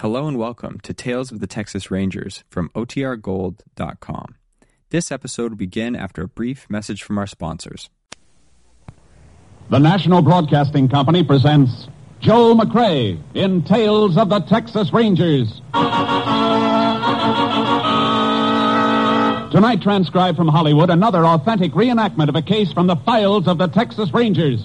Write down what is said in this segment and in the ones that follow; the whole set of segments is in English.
Hello and welcome to Tales of the Texas Rangers from OTRGold.com. This episode will begin after a brief message from our sponsors. The National Broadcasting Company presents Joel McCrea in Tales of the Texas Rangers. Tonight, transcribed from Hollywood, another authentic reenactment of a case from the files of the Texas Rangers.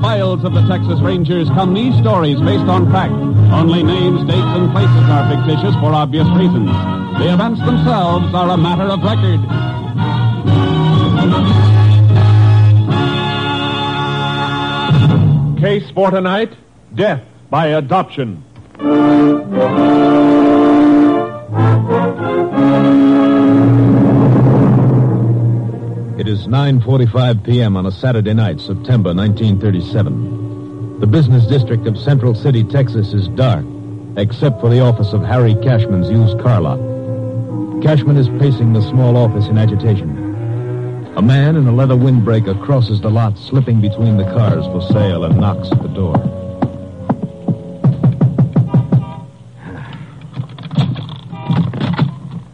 Files of the Texas Rangers come these stories based on fact. Only names, dates, and places are fictitious for obvious reasons. The events themselves are a matter of record. Case for tonight Death by Adoption. Is 9:45 p.m. on a Saturday night, September 1937. The business district of Central City, Texas is dark, except for the office of Harry Cashman's used car lot. Cashman is pacing the small office in agitation. A man in a leather windbreaker crosses the lot, slipping between the cars for sale, and knocks at the door.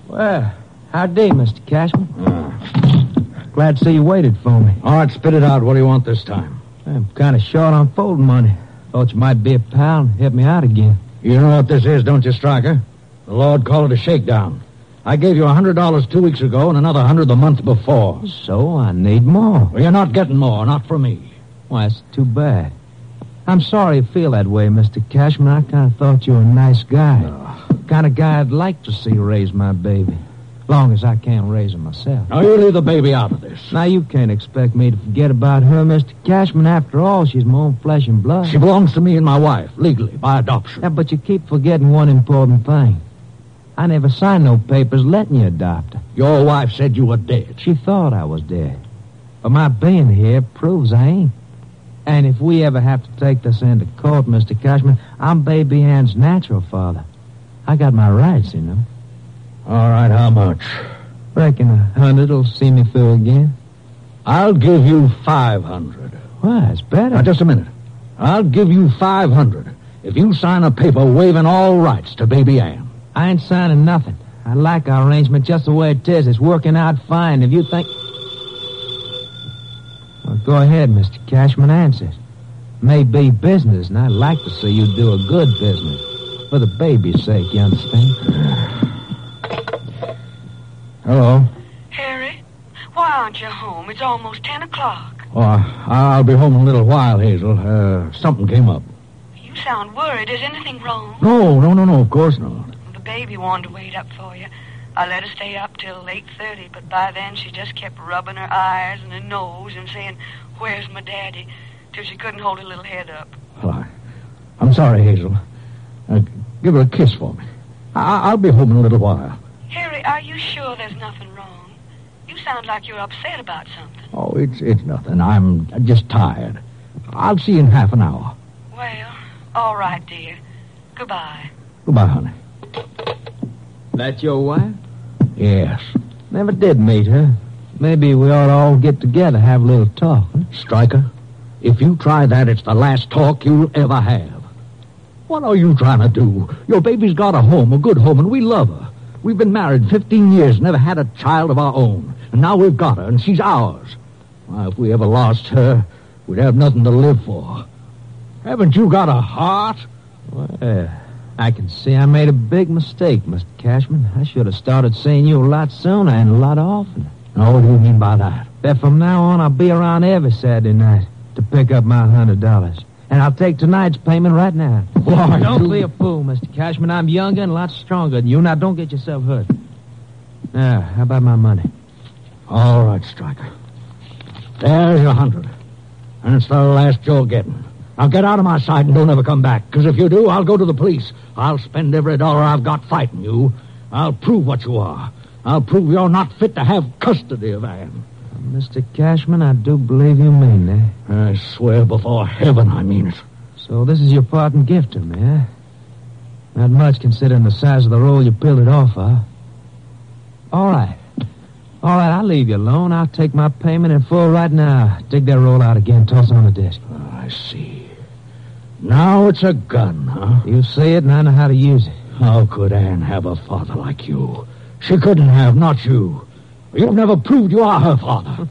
Well, howdy, Mr. Cashman. Ah, Glad to see you waited for me. All right, spit it out. What do you want this time? I'm kind of short on folding money. Thought you might be a pal and help me out again. You know what this is, don't you, Stryker? The Lord called it a shakedown. I gave you a hundred dollars two weeks ago and another hundred the month before. So I need more. Well, you're not getting more, not from me. Why, that's too bad. I'm sorry you feel that way, Mr. Cashman. I kind of thought you were a nice guy. Kind of guy I'd like to see raise my baby. Long as I can't raise her myself. Now you leave the baby out of this. Now, you can't expect me to forget about her, Mr. Cashman. After all, she's my own flesh and blood. She belongs to me and my wife, legally, by adoption. Yeah, but you keep forgetting one important thing. I never signed no papers letting you adopt her. Your wife said you were dead. She thought I was dead. But my being here proves I ain't. And if we ever have to take this into court, Mr. Cashman, I'm Baby Ann's natural father. I got my rights, you know. All right, how much? Reckon a hundred'll see me through again. I'll give you five hundred. Why, it's better. Now, just a minute. I'll give you five hundred if you sign a paper waiving all rights to baby Ann. I ain't signing nothing. I like our arrangement just the way it is. It's working out fine. If you think... Well, go ahead, Mr. Cashman. Answer. May be business, and I'd like to see you do a good business. For the baby's sake, you understand? Hello. Harry, why aren't you home? It's almost ten o'clock. Oh, I'll be home in a little while, Hazel. Uh, something came up. You sound worried. Is anything wrong? No, no, no, no, of course not. The baby wanted to wait up for you. I let her stay up till eight thirty, but by then she just kept rubbing her eyes and her nose and saying, "Where's my daddy?" till she couldn't hold her little head up. Well, I, I'm sorry, Hazel. Uh, give her a kiss for me. I, I'll be home in a little while. Harry, are you sure there's nothing wrong? You sound like you're upset about something. Oh, it's it's nothing. I'm just tired. I'll see you in half an hour. Well, all right, dear. Goodbye. Goodbye, honey. That your wife? Yes. Never did meet her. Maybe we ought to all get together, have a little talk. Huh? Stryker, if you try that, it's the last talk you'll ever have. What are you trying to do? Your baby's got a home, a good home, and we love her. We've been married 15 years, never had a child of our own. And now we've got her, and she's ours. Why, if we ever lost her, we'd have nothing to live for. Haven't you got a heart? Well, I can see I made a big mistake, Mr. Cashman. I should have started seeing you a lot sooner and a lot oftener. Now, what do you mean by that? That from now on I'll be around every Saturday night to pick up my hundred dollars. And I'll take tonight's payment right now. Why, don't you- be a fool, Mr. Cashman. I'm younger and a lot stronger than you. Now, don't get yourself hurt. Now, how about my money? All right, Stryker. There's your hundred. And it's the last you're getting. Now get out of my sight and don't ever come back. Because if you do, I'll go to the police. I'll spend every dollar I've got fighting you. I'll prove what you are. I'll prove you're not fit to have custody of Anne. Mr. Cashman, I do believe you mean that. I swear before heaven I mean it. So this is your parting gift to me, eh? Not much considering the size of the roll you peeled it off of. All right. All right, I'll leave you alone. I'll take my payment in full right now. Dig that roll out again. Toss it on the desk. I see. Now it's a gun, huh? You see it, and I know how to use it. How could Anne have a father like you? She couldn't have, not you. You've never proved you are her father.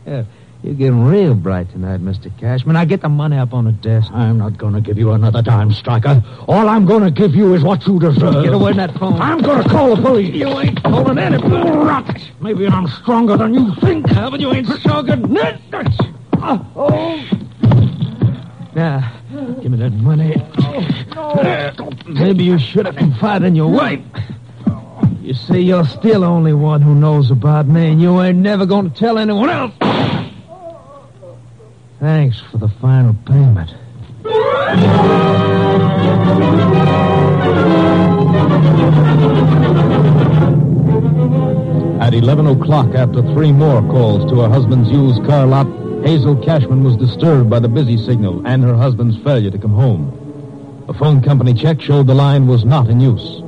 You're getting real bright tonight, Mr. Cashman. I get the money up on the desk. I'm not going to give you another dime, Stryker. All I'm going to give you is what you deserve. Get away from that phone. I'm going to call the police. You ain't calling any rot. Maybe I'm stronger than you think, but you ain't stronger than Oh. Now, give me that money. Oh, no. Maybe you should have confided in your wife. You see, you're still the only one who knows about me, and you ain't never going to tell anyone else. Thanks for the final payment. At 11 o'clock, after three more calls to her husband's used car lot, Hazel Cashman was disturbed by the busy signal and her husband's failure to come home. A phone company check showed the line was not in use.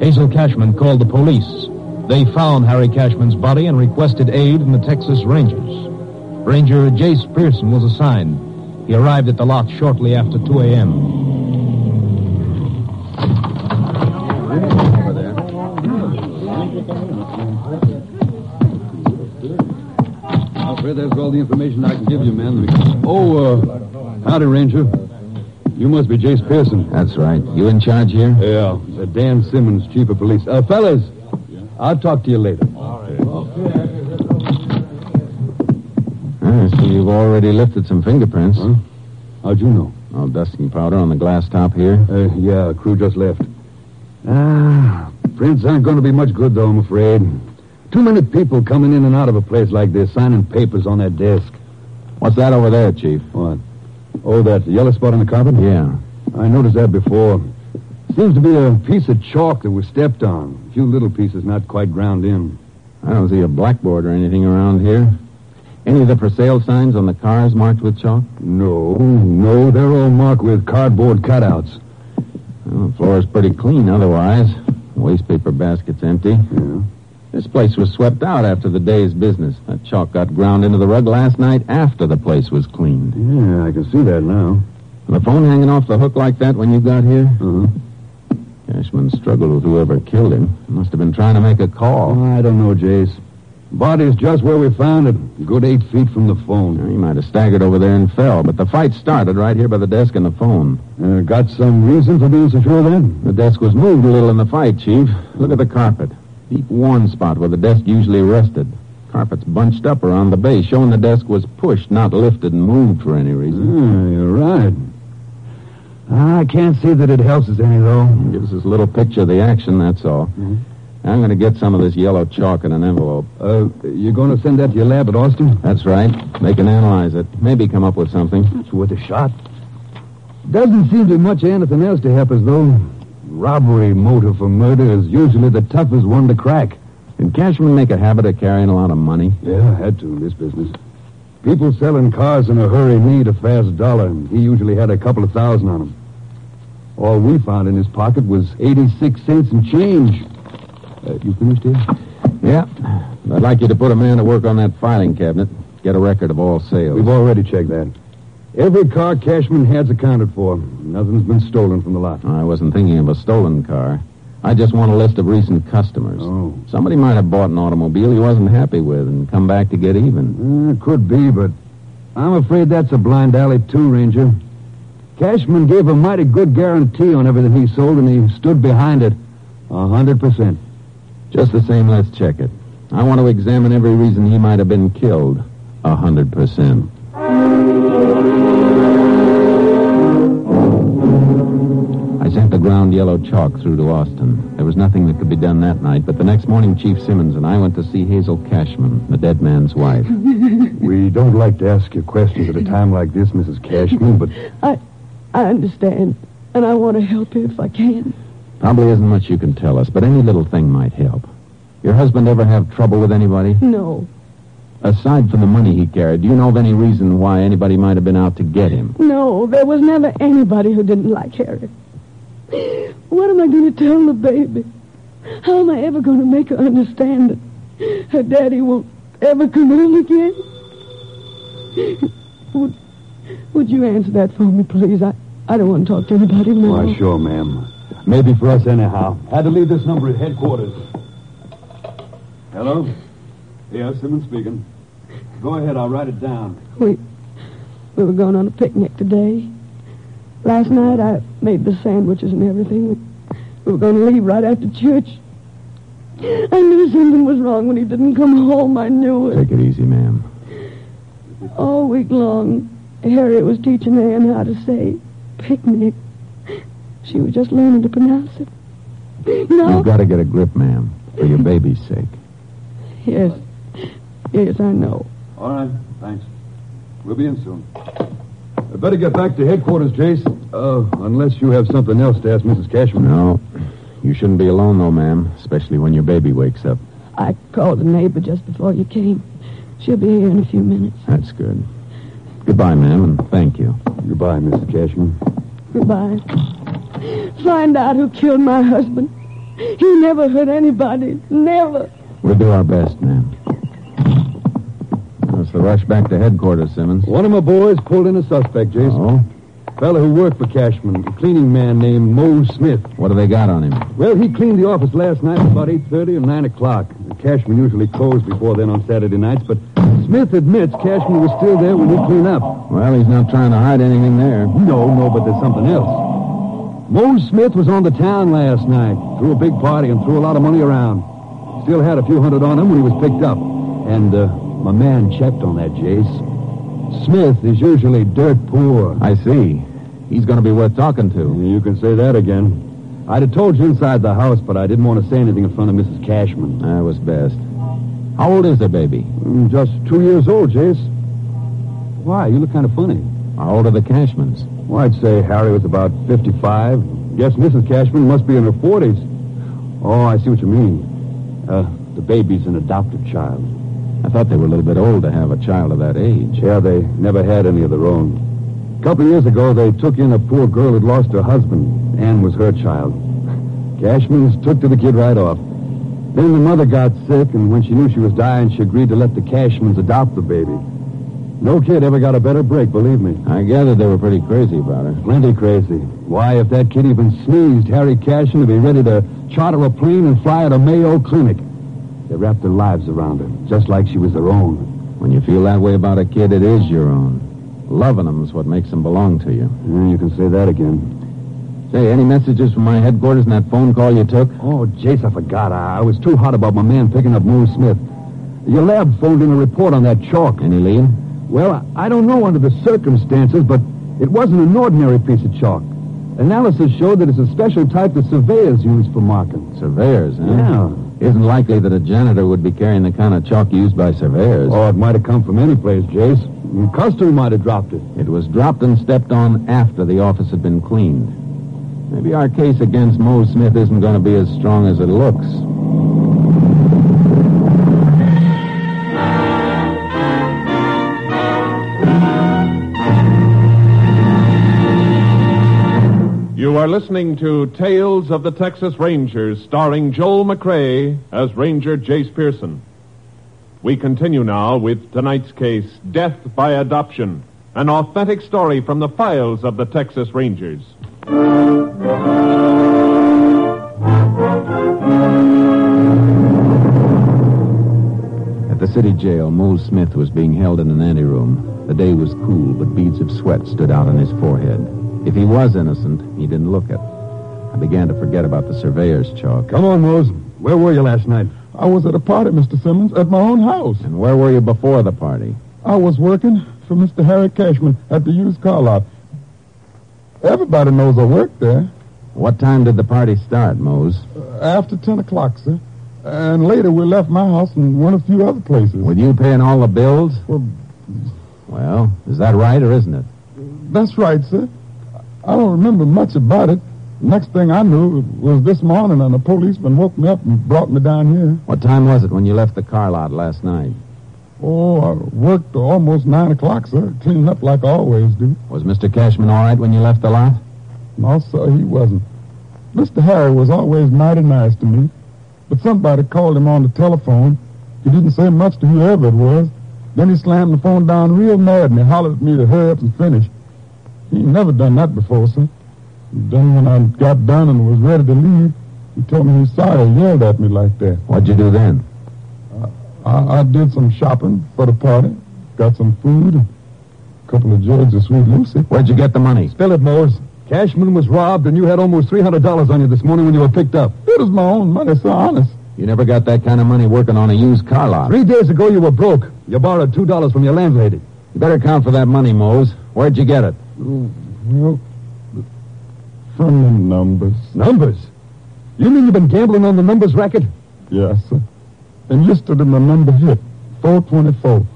Hazel Cashman called the police. They found Harry Cashman's body and requested aid from the Texas Rangers. Ranger Jace Pearson was assigned. He arrived at the lot shortly after 2 a.m. Afraid that's all the information I can give you, man. Oh, uh, howdy, Ranger. You must be Jace Pearson. That's right. You in charge here? Yeah, uh, Dan Simmons, chief of police. Uh, fellas, I'll talk to you later. All right. I see you've already lifted some fingerprints. Huh? How'd you know? All dusting powder on the glass top here. Uh, yeah, crew just left. Ah, prints aren't going to be much good, though, I'm afraid. Too many people coming in and out of a place like this, signing papers on that desk. What's that over there, Chief? Oh, that yellow spot on the carpet? Yeah. I noticed that before. Seems to be a piece of chalk that was stepped on. A few little pieces not quite ground in. I don't see a blackboard or anything around here. Any of the for sale signs on the cars marked with chalk? No, no, they're all marked with cardboard cutouts. Well, the floor is pretty clean otherwise. The wastepaper basket's empty. Yeah. This place was swept out after the day's business. That chalk got ground into the rug last night after the place was cleaned. Yeah, I can see that now. The phone hanging off the hook like that when you got here? Uh-huh. Cashman struggled with whoever killed him. Must have been trying to make a call. I don't know, Jace. Body's just where we found it. A good eight feet from the phone. He might have staggered over there and fell, but the fight started right here by the desk and the phone. Uh, got some reason for being so sure then? The desk was moved a little in the fight, Chief. Look at the carpet. Deep worn spot where the desk usually rested. Carpet's bunched up around the base, showing the desk was pushed, not lifted and moved for any reason. Yeah, you're right. I can't see that it helps us any, though. Gives us a little picture of the action, that's all. Mm-hmm. I'm going to get some of this yellow chalk in an envelope. Uh, you're going to send that to your lab at Austin? That's right. They can analyze it. Maybe come up with something. It's worth a shot. Doesn't seem to be much anything else to help us, though. Robbery motive for murder is usually the toughest one to crack. Did Cashman make a habit of carrying a lot of money? Yeah, had to in this business. People selling cars in a hurry need a fast dollar, and he usually had a couple of thousand on him. All we found in his pocket was 86 cents and change. Uh, you finished here? Yeah. I'd like you to put a man to work on that filing cabinet. Get a record of all sales. We've already checked that. Every car Cashman has accounted for. Nothing's been stolen from the lot. I wasn't thinking of a stolen car. I just want a list of recent customers. Oh. Somebody might have bought an automobile he wasn't happy with and come back to get even. Uh, could be, but I'm afraid that's a blind alley, too, Ranger. Cashman gave a mighty good guarantee on everything he sold, and he stood behind it. A hundred percent. Just the same, let's check it. I want to examine every reason he might have been killed. A hundred percent. Yellow chalk through to Austin. There was was nothing that could be done that night, but the next morning, Chief Simmons and I went to see Hazel Cashman, the dead man's wife. We don't like to ask you questions at a time like this, Mrs. Cashman, but I, I understand, and I want to help you if I can. Probably isn't much you can tell us, but any little thing might help. Your husband ever have trouble with anybody? No, Aside from the money he carried, do you know of any reason why anybody might have been out to get him? no, there was never anybody who didn't like Harry. What am I going to tell the baby? How am I ever going to make her understand that her daddy won't ever come home again? Would, would you answer that for me, please? I, I don't want to talk to anybody now. Why, sure, ma'am. Maybe for us anyhow. Had to leave this number at headquarters. Hello? Yes, Simmons speaking. Go ahead, I'll write it down. We, we were going on a picnic today. Last night I made the sandwiches and everything. We, we were going to leave right after church. I knew something was wrong when he didn't come home. I knew it. Take it easy, ma'am. All week long, Harriet was teaching Ann how to say picnic. She was just learning to pronounce it. No. You've got to get a grip, ma'am, for your baby's sake. Yes. Yes, I know. All right, thanks. We'll be in soon. I better get back to headquarters, Jace. Uh, unless you have something else to ask Mrs. Cashman. No. You shouldn't be alone, though, ma'am, especially when your baby wakes up. I called a neighbor just before you came. She'll be here in a few minutes. That's good. Goodbye, ma'am, and thank you. Goodbye, Mrs. Cashman. Goodbye. Find out who killed my husband. He never hurt anybody. Never. We'll do our best, ma'am. The rush back to headquarters, Simmons. One of my boys pulled in a suspect, Jason. Oh? Fella who worked for Cashman, a cleaning man named Mose Smith. What do they got on him? Well, he cleaned the office last night at about 8.30 or 9 o'clock. Cashman usually closed before then on Saturday nights, but Smith admits Cashman was still there when he cleaned up. Well, he's not trying to hide anything there. No, no, but there's something else. Mose Smith was on the town last night, threw a big party and threw a lot of money around. Still had a few hundred on him when he was picked up. And uh, my man checked on that, Jace. Smith is usually dirt poor. I see. He's going to be worth talking to. You can say that again. I'd have told you inside the house, but I didn't want to say anything in front of Mrs. Cashman. That was best. How old is the baby? Mm, Just two years old, Jace. Why? You look kind of funny. How old are the Cashmans? Well, I'd say Harry was about 55. Guess Mrs. Cashman must be in her 40s. Oh, I see what you mean. Uh, the baby's an adopted child. I thought they were a little bit old to have a child of that age. Yeah, they never had any of their own. A couple of years ago, they took in a poor girl who'd lost her husband. Ann was her child. Cashman's took to the kid right off. Then the mother got sick, and when she knew she was dying, she agreed to let the Cashmans adopt the baby. No kid ever got a better break, believe me. I gathered they were pretty crazy about her. Plenty crazy. Why, if that kid even sneezed, Harry Cashman would be ready to charter a plane and fly her to Mayo Clinic. They wrapped their lives around her, just like she was their own. When you feel that way about a kid, it is your own. Loving them is what makes them belong to you. Yeah, you can say that again. Say, any messages from my headquarters in that phone call you took? Oh, Jace, I forgot. I, I was too hot about my man picking up Mose Smith. Your lab phoned in a report on that chalk. Any lead? Well, I, I don't know under the circumstances, but it wasn't an ordinary piece of chalk. Analysis showed that it's a special type that surveyors use for marking. Surveyors, huh? Yeah. Isn't likely that a janitor would be carrying the kind of chalk used by surveyors. Oh, it might have come from any place, Jace. A customer might have dropped it. It was dropped and stepped on after the office had been cleaned. Maybe our case against Mose Smith isn't going to be as strong as it looks. You are listening to Tales of the Texas Rangers, starring Joel McCrea as Ranger Jace Pearson. We continue now with tonight's case, Death by Adoption, an authentic story from the files of the Texas Rangers. At the city jail, Mose Smith was being held in an anteroom. The day was cool, but beads of sweat stood out on his forehead. If he was innocent, he didn't look it. I began to forget about the surveyor's chalk. Come on, Mose. Where were you last night? I was at a party, Mr. Simmons, at my own house. And where were you before the party? I was working for Mr. Harry Cashman at the used car lot. Everybody knows I work there. What time did the party start, Mose? Uh, after 10 o'clock, sir. And later we left my house and went a few other places. With you paying all the bills? Well, Well, is that right or isn't it? that's right, sir. I don't remember much about it. Next thing I knew was this morning, and a policeman woke me up and brought me down here. What time was it when you left the car lot last night? Oh, I worked almost 9 o'clock, sir. Cleaned up like I always do. Was Mr. Cashman all right when you left the lot? No, sir, he wasn't. Mr. Harry was always mighty nice to me, but somebody called him on the telephone. He didn't say much to whoever it was. Then he slammed the phone down real mad and he hollered at me to hurry up and finish. He never done that before, sir. Then when I got done and was ready to leave, he told me he's sorry he yelled at me like that. What'd you do then? I, I did some shopping for the party, got some food, a couple of jugs of Sweet Lucy. Where'd you get the money? Spill it, Mose. Cashman was robbed, and you had almost $300 on you this morning when you were picked up. It was my own money, sir, honest. You never got that kind of money working on a used car lot. Three days ago, you were broke. You borrowed $2 from your landlady. You better count for that money, Mose. Where'd you get it? Well, from the numbers. Numbers? You mean you've been gambling on the numbers racket? Yes, sir. And yesterday the number hit, 424.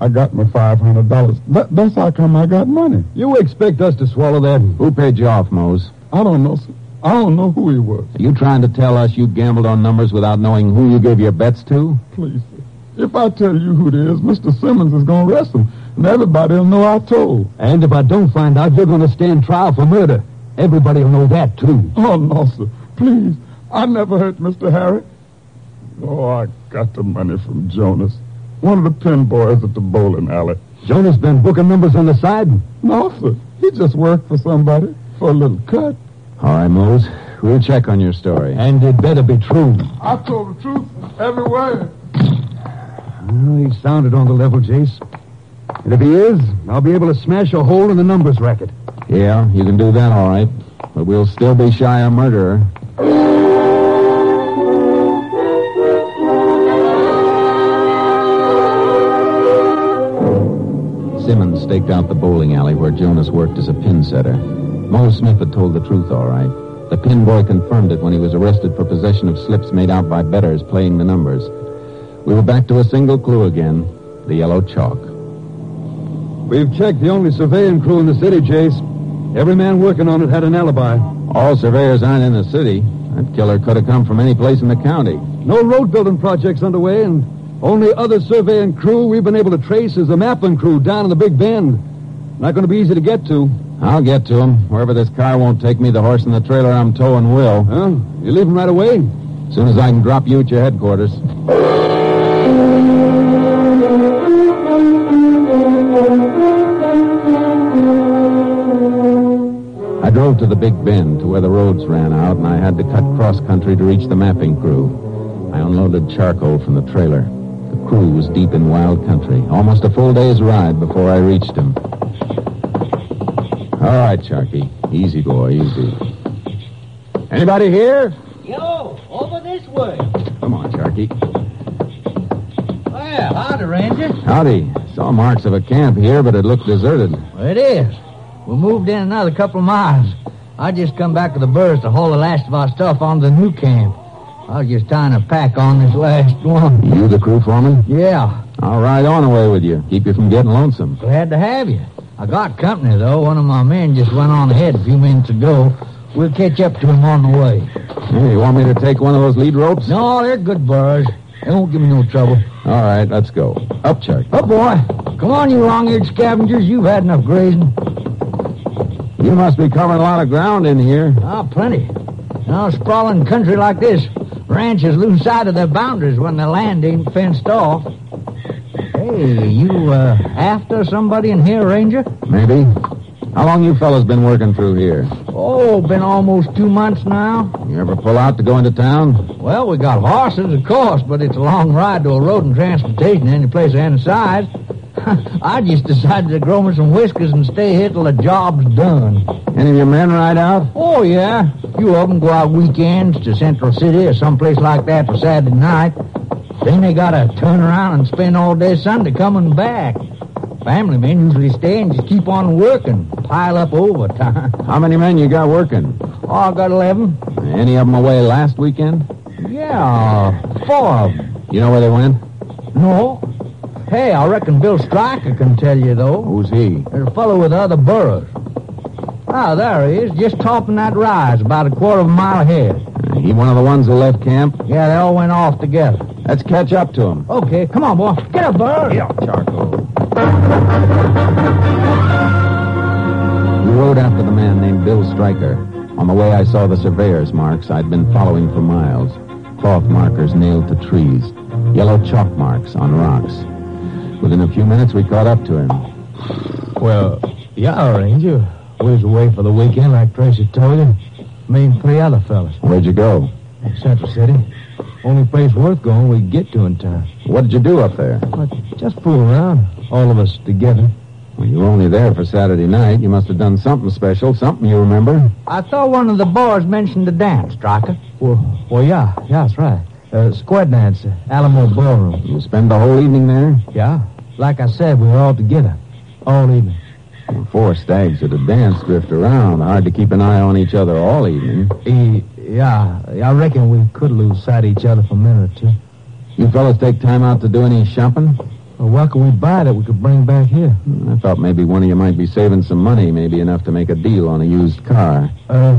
I got my $500. That, that's how come I got money. You expect us to swallow that? Who paid you off, Mose? I don't know, sir. I don't know who he was. Are you trying to tell us you gambled on numbers without knowing who you gave your bets to? Please, sir. If I tell you who it is, Mr. Simmons is going to arrest him, and everybody will know I told. And if I don't find out, you're going to stand trial for murder. Everybody will know that, too. Oh, no, sir. Please. I never hurt Mr. Harry. Oh, I got the money from Jonas, one of the pin boys at the bowling alley. Jonas been booking numbers on the side? No, sir. He just worked for somebody for a little cut. All right, Mose. We'll check on your story. And it better be true. I told the truth every word. Well, he sounded on the level, Jace. And if he is, I'll be able to smash a hole in the numbers racket. Yeah, you can do that all right. But we'll still be shy a murderer. Simmons staked out the bowling alley where Jonas worked as a pin setter. Mose Smith had told the truth all right. The pin boy confirmed it when he was arrested for possession of slips made out by bettors playing the numbers. We were back to a single clue again, the yellow chalk. We've checked the only surveying crew in the city, Jace. Every man working on it had an alibi. All surveyors aren't in the city. That killer could have come from any place in the county. No road building projects underway, and only other surveying crew we've been able to trace is the mapping crew down in the Big Bend. Not going to be easy to get to. I'll get to him. Wherever this car won't take me, the horse and the trailer I'm towing will. Huh? You leaving right away? As soon as I can drop you at your headquarters. Drove to the Big Bend to where the roads ran out, and I had to cut cross country to reach the mapping crew. I unloaded charcoal from the trailer. The crew was deep in wild country, almost a full day's ride before I reached him. All right, Sharky. Easy, boy, easy. Anybody here? Yo, over this way. Come on, Sharky. Well, howdy, Ranger. Howdy. Saw marks of a camp here, but it looked deserted. Well, it is. We moved in another couple of miles. I just come back with the birds to haul the last of our stuff onto the new camp. I was just tying a pack on this last one. You the crew foreman? Yeah, I'll ride on away with you. Keep you from getting lonesome. glad to have you. I got company, though. One of my men just went on ahead a few minutes ago. We'll catch up to him on the way. Hey, you want me to take one of those lead ropes? No, they're good birds. They won't give me no trouble. All right, let's go. Up, Chuck. Up, boy. Come on, you long-eared scavengers. You've had enough grazing. You must be covering a lot of ground in here. Ah, plenty. Now, sprawling country like this, ranches lose sight of their boundaries when the land ain't fenced off. Hey, you, uh, after somebody in here, Ranger? Maybe. How long you fellas been working through here? Oh, been almost two months now. You ever pull out to go into town? Well, we got horses, of course, but it's a long ride to a road and transportation any place any size. I just decided to grow me some whiskers and stay here till the job's done. Any of your men ride out? Oh, yeah. A few of them go out weekends to Central City or someplace like that for Saturday night. Then they gotta turn around and spend all day Sunday coming back. Family men usually stay and just keep on working, pile up overtime. How many men you got working? Oh, I got 11. Any of them away last weekend? Yeah, four of them. You know where they went? No. Hey, I reckon Bill Stryker can tell you, though. Who's he? There's a fellow with the other burros. Ah, there he is, just topping that rise, about a quarter of a mile ahead. Uh, he one of the ones who left camp? Yeah, they all went off together. Let's catch up to him. Okay, come on, boy. Get up, Burr. Yeah, charcoal. We rode after the man named Bill Stryker. On the way, I saw the surveyor's marks I'd been following for miles. Cloth markers nailed to trees. Yellow chalk marks on rocks. Within a few minutes, we caught up to him. Well, yeah, Ranger. We was away for the weekend, like Tracy told you. Me and three other fellas. Where'd you go? Central City. Only place worth going we get to in time. What did you do up there? But just fool around, all of us together. Well, you were only there for Saturday night. You must have done something special, something you remember. I thought one of the boys mentioned the dance, Stryker. Well, well, yeah, yeah, that's right. Uh, square dance, uh, Alamo Ballroom. You spend the whole evening there? Yeah. Like I said, we were all together. All evening. Well, four stags at a dance drift around. Hard to keep an eye on each other all evening. E- yeah, I reckon we could lose sight of each other for a minute or two. You fellas take time out to do any shopping? Well, what can we buy that we could bring back here? I thought maybe one of you might be saving some money, maybe enough to make a deal on a used car. Uh,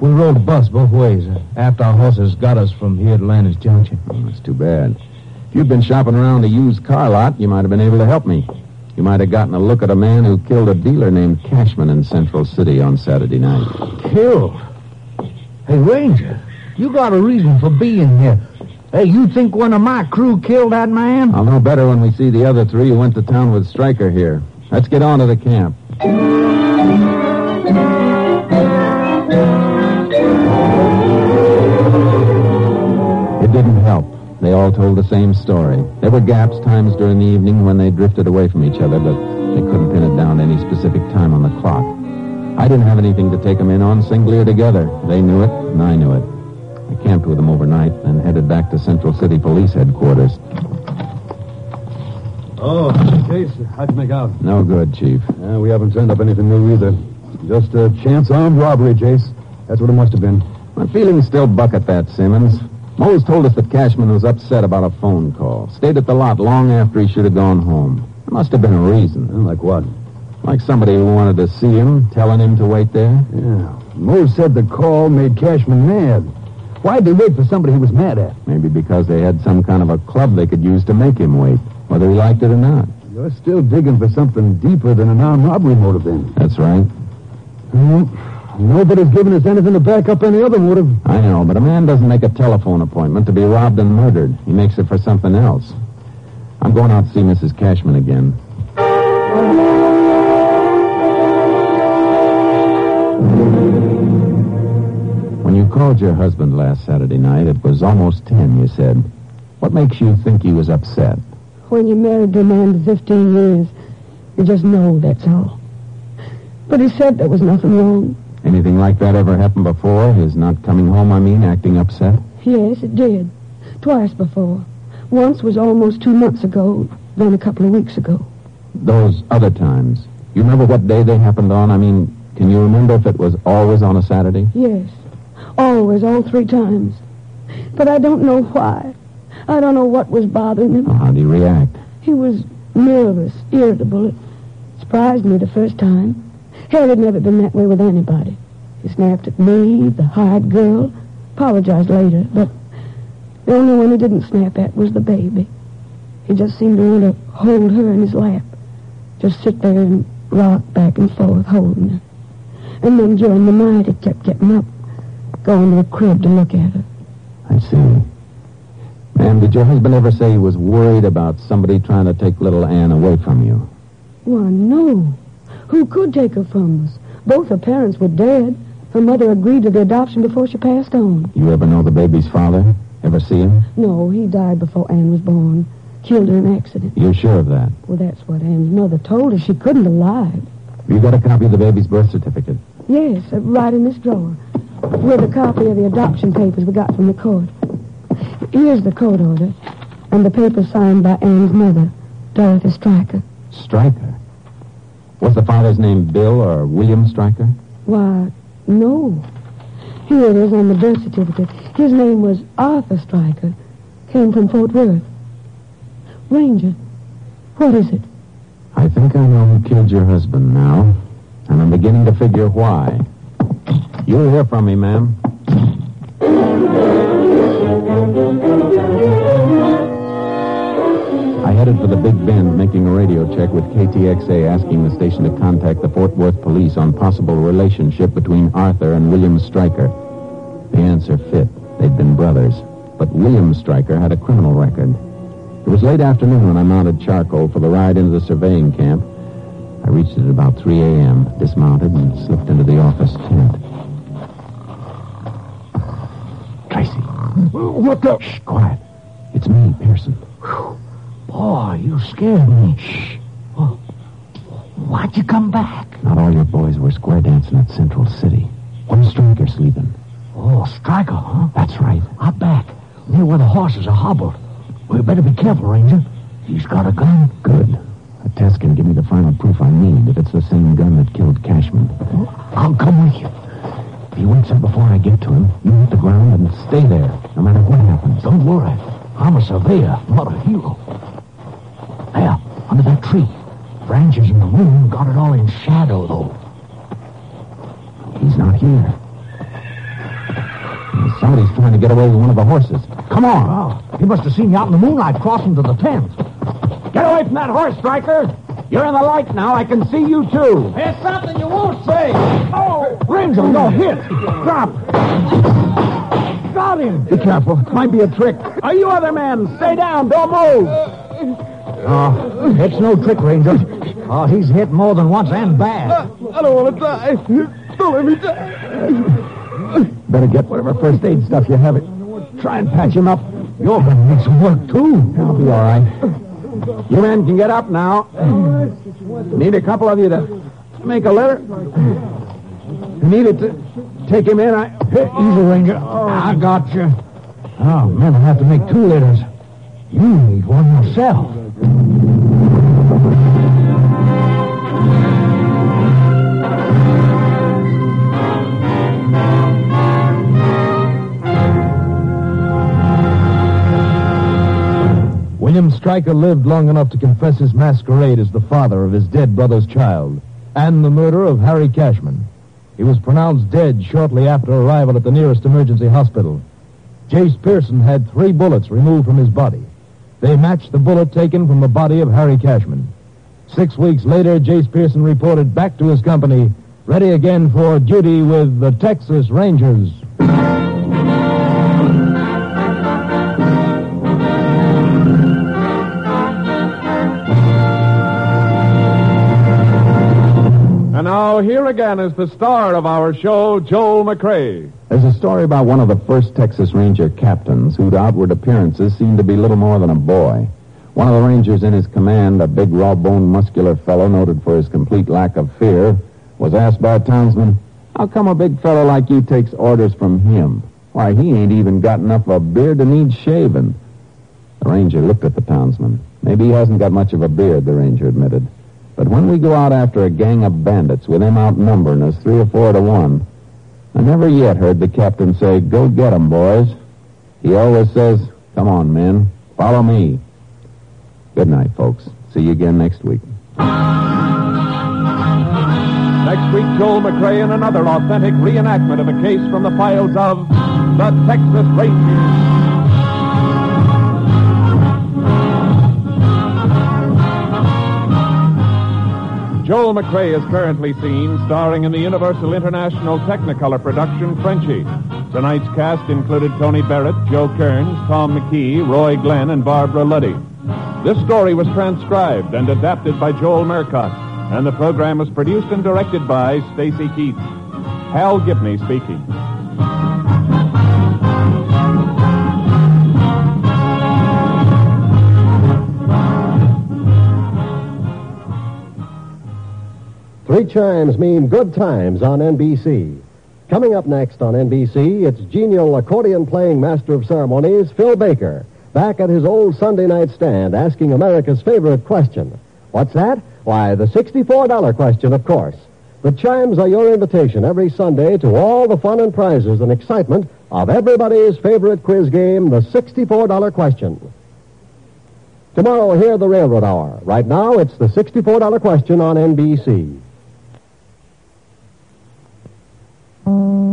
we, we rode the bus both ways uh, after our horses got us from here to Landers Junction. Oh, that's too bad. If you'd been shopping around a used car lot, you might have been able to help me. You might have gotten a look at a man who killed a dealer named Cashman in Central City on Saturday night. Killed? Hey, Ranger, you got a reason for being here. Hey, you think one of my crew killed that man? I'll know better when we see the other three who went to town with Stryker here. Let's get on to the camp. It didn't help. They all told the same story. There were gaps, times during the evening when they drifted away from each other, but they couldn't pin it down to any specific time on the clock. I didn't have anything to take them in on, singly or together. They knew it, and I knew it. I camped with them overnight, then headed back to Central City Police Headquarters. Oh, case, how'd you make out? No good, Chief. Yeah, we haven't turned up anything new either. Just a chance armed robbery, Jace. That's what it must have been. My feelings still buck at that, Simmons. Mose told us that Cashman was upset about a phone call. Stayed at the lot long after he should have gone home. There must have been a reason. like what? Like somebody who wanted to see him, telling him to wait there. Yeah. Mose said the call made Cashman mad. Why'd they wait for somebody he was mad at? Maybe because they had some kind of a club they could use to make him wait, whether he liked it or not. You're still digging for something deeper than an armed robbery motive, then. That's right. Well, nobody's given us anything to back up any other motive. I know, but a man doesn't make a telephone appointment to be robbed and murdered. He makes it for something else. I'm going out to see Mrs. Cashman again. When you called your husband last Saturday night, it was almost ten, you said. What makes you think he was upset? When you married a man for 15 years, you just know that's all. But he said there was nothing wrong. Anything like that ever happened before? His not coming home, I mean, acting upset? Yes, it did. Twice before. Once was almost two months ago, then a couple of weeks ago. Those other times. You remember what day they happened on? I mean, can you remember if it was always on a Saturday? Yes. Always, all three times. But I don't know why. I don't know what was bothering him. How did he react? He was nervous, irritable. It surprised me the first time. Hell had never been that way with anybody. He snapped at me, the hired girl, apologized later, but the only one he didn't snap at was the baby. He just seemed to want to hold her in his lap. Just sit there and rock back and forth, holding her. And then during the night, he kept getting up, going to the crib to look at her. I see. Ma'am, did your husband ever say he was worried about somebody trying to take little Anne away from you? Why, no. Who could take her from us? Both her parents were dead. Her mother agreed to the adoption before she passed on. You ever know the baby's father? Ever see him? No, he died before Anne was born. Killed in an accident. You're sure of that? Well, that's what Anne's mother told her. She couldn't have lied. You got a copy of the baby's birth certificate? Yes, uh, right in this drawer. With a copy of the adoption papers we got from the court. Here's the court order. And the paper signed by Anne's mother, Dorothy Stryker. Stryker? Was the father's name Bill or William Stryker? Why, no. Here it is on the birth certificate. His name was Arthur Stryker. Came from Fort Worth. Ranger, what is it? I think I know who killed your husband now, and I'm beginning to figure why. You'll hear from me, ma'am. Headed for the Big Bend, making a radio check with KTXA, asking the station to contact the Fort Worth police on possible relationship between Arthur and William Stryker. The answer fit. They'd been brothers. But William Stryker had a criminal record. It was late afternoon when I mounted charcoal for the ride into the surveying camp. I reached it at about 3 a.m., dismounted, and slipped into the office tent. Tracy. What the? Shh, quiet. It's me, Pearson. Boy, you scared me. Shh. Oh, why'd you come back? Not all your boys were square dancing at Central City. Where's Stryker sleeping? Oh, Stryker, huh? That's right. Out back, near where the horses are hobbled. We better be careful, Ranger. He's got a gun. Good. A test can give me the final proof I need if it's the same gun that killed Cashman. Oh, I'll come with you. If he wakes up before I get to him, you hit the ground and stay there, no matter what happens. Don't worry. I'm a surveyor, not a hero. There, under that tree. Branches and the moon got it all in shadow, though. He's not here. Somebody's trying to get away with one of the horses. Come on. Oh, he must have seen you out in the moonlight crossing to the tent. Get away from that horse, Stryker. You're in the light now. I can see you, too. There's something you won't say. Oh! Ranger, no hit. Drop. Got him. Be careful. It might be a trick. Are you other men? Stay down. Don't move. Uh, Oh, it's no trick, Ranger. Oh, he's hit more than once and bad. I don't want to die. Don't let me die. Better get whatever first aid stuff you have it. Try and patch him up. You're going to need some work, too. I'll be all right. You men can get up now. Need a couple of you to make a need it to take him in. I... Easy, Ranger. I got you. Oh, men will have to make two litters. You need one yourself. William Stryker lived long enough to confess his masquerade as the father of his dead brother's child and the murder of Harry Cashman. He was pronounced dead shortly after arrival at the nearest emergency hospital. Jace Pearson had three bullets removed from his body. They matched the bullet taken from the body of Harry Cashman. Six weeks later, Jace Pearson reported back to his company, ready again for duty with the Texas Rangers. Now, here again is the star of our show, Joel McCrea. There's a story about one of the first Texas Ranger captains whose outward appearances seemed to be little more than a boy. One of the Rangers in his command, a big, raw-boned, muscular fellow noted for his complete lack of fear, was asked by a townsman, How come a big fellow like you takes orders from him? Why, he ain't even got enough of a beard to need shaving. The Ranger looked at the townsman. Maybe he hasn't got much of a beard, the Ranger admitted. But when we go out after a gang of bandits with them outnumbering us three or four to one, I never yet heard the captain say, Go get 'em, boys. He always says, Come on, men. Follow me. Good night, folks. See you again next week. Next week, Joel McCrea in another authentic reenactment of a case from the files of the Texas Rangers. Joel McCrea is currently seen starring in the Universal International Technicolor production Frenchie. Tonight's cast included Tony Barrett, Joe Kearns, Tom McKee, Roy Glenn, and Barbara Luddy. This story was transcribed and adapted by Joel Murcott, and the program was produced and directed by Stacy Keach. Hal Gibney speaking. Three chimes mean good times on NBC. Coming up next on NBC, it's genial accordion playing master of ceremonies, Phil Baker, back at his old Sunday night stand asking America's favorite question. What's that? Why, the $64 question, of course. The chimes are your invitation every Sunday to all the fun and prizes and excitement of everybody's favorite quiz game, the $64 question. Tomorrow, hear the Railroad Hour. Right now, it's the $64 question on NBC. Mm-hmm.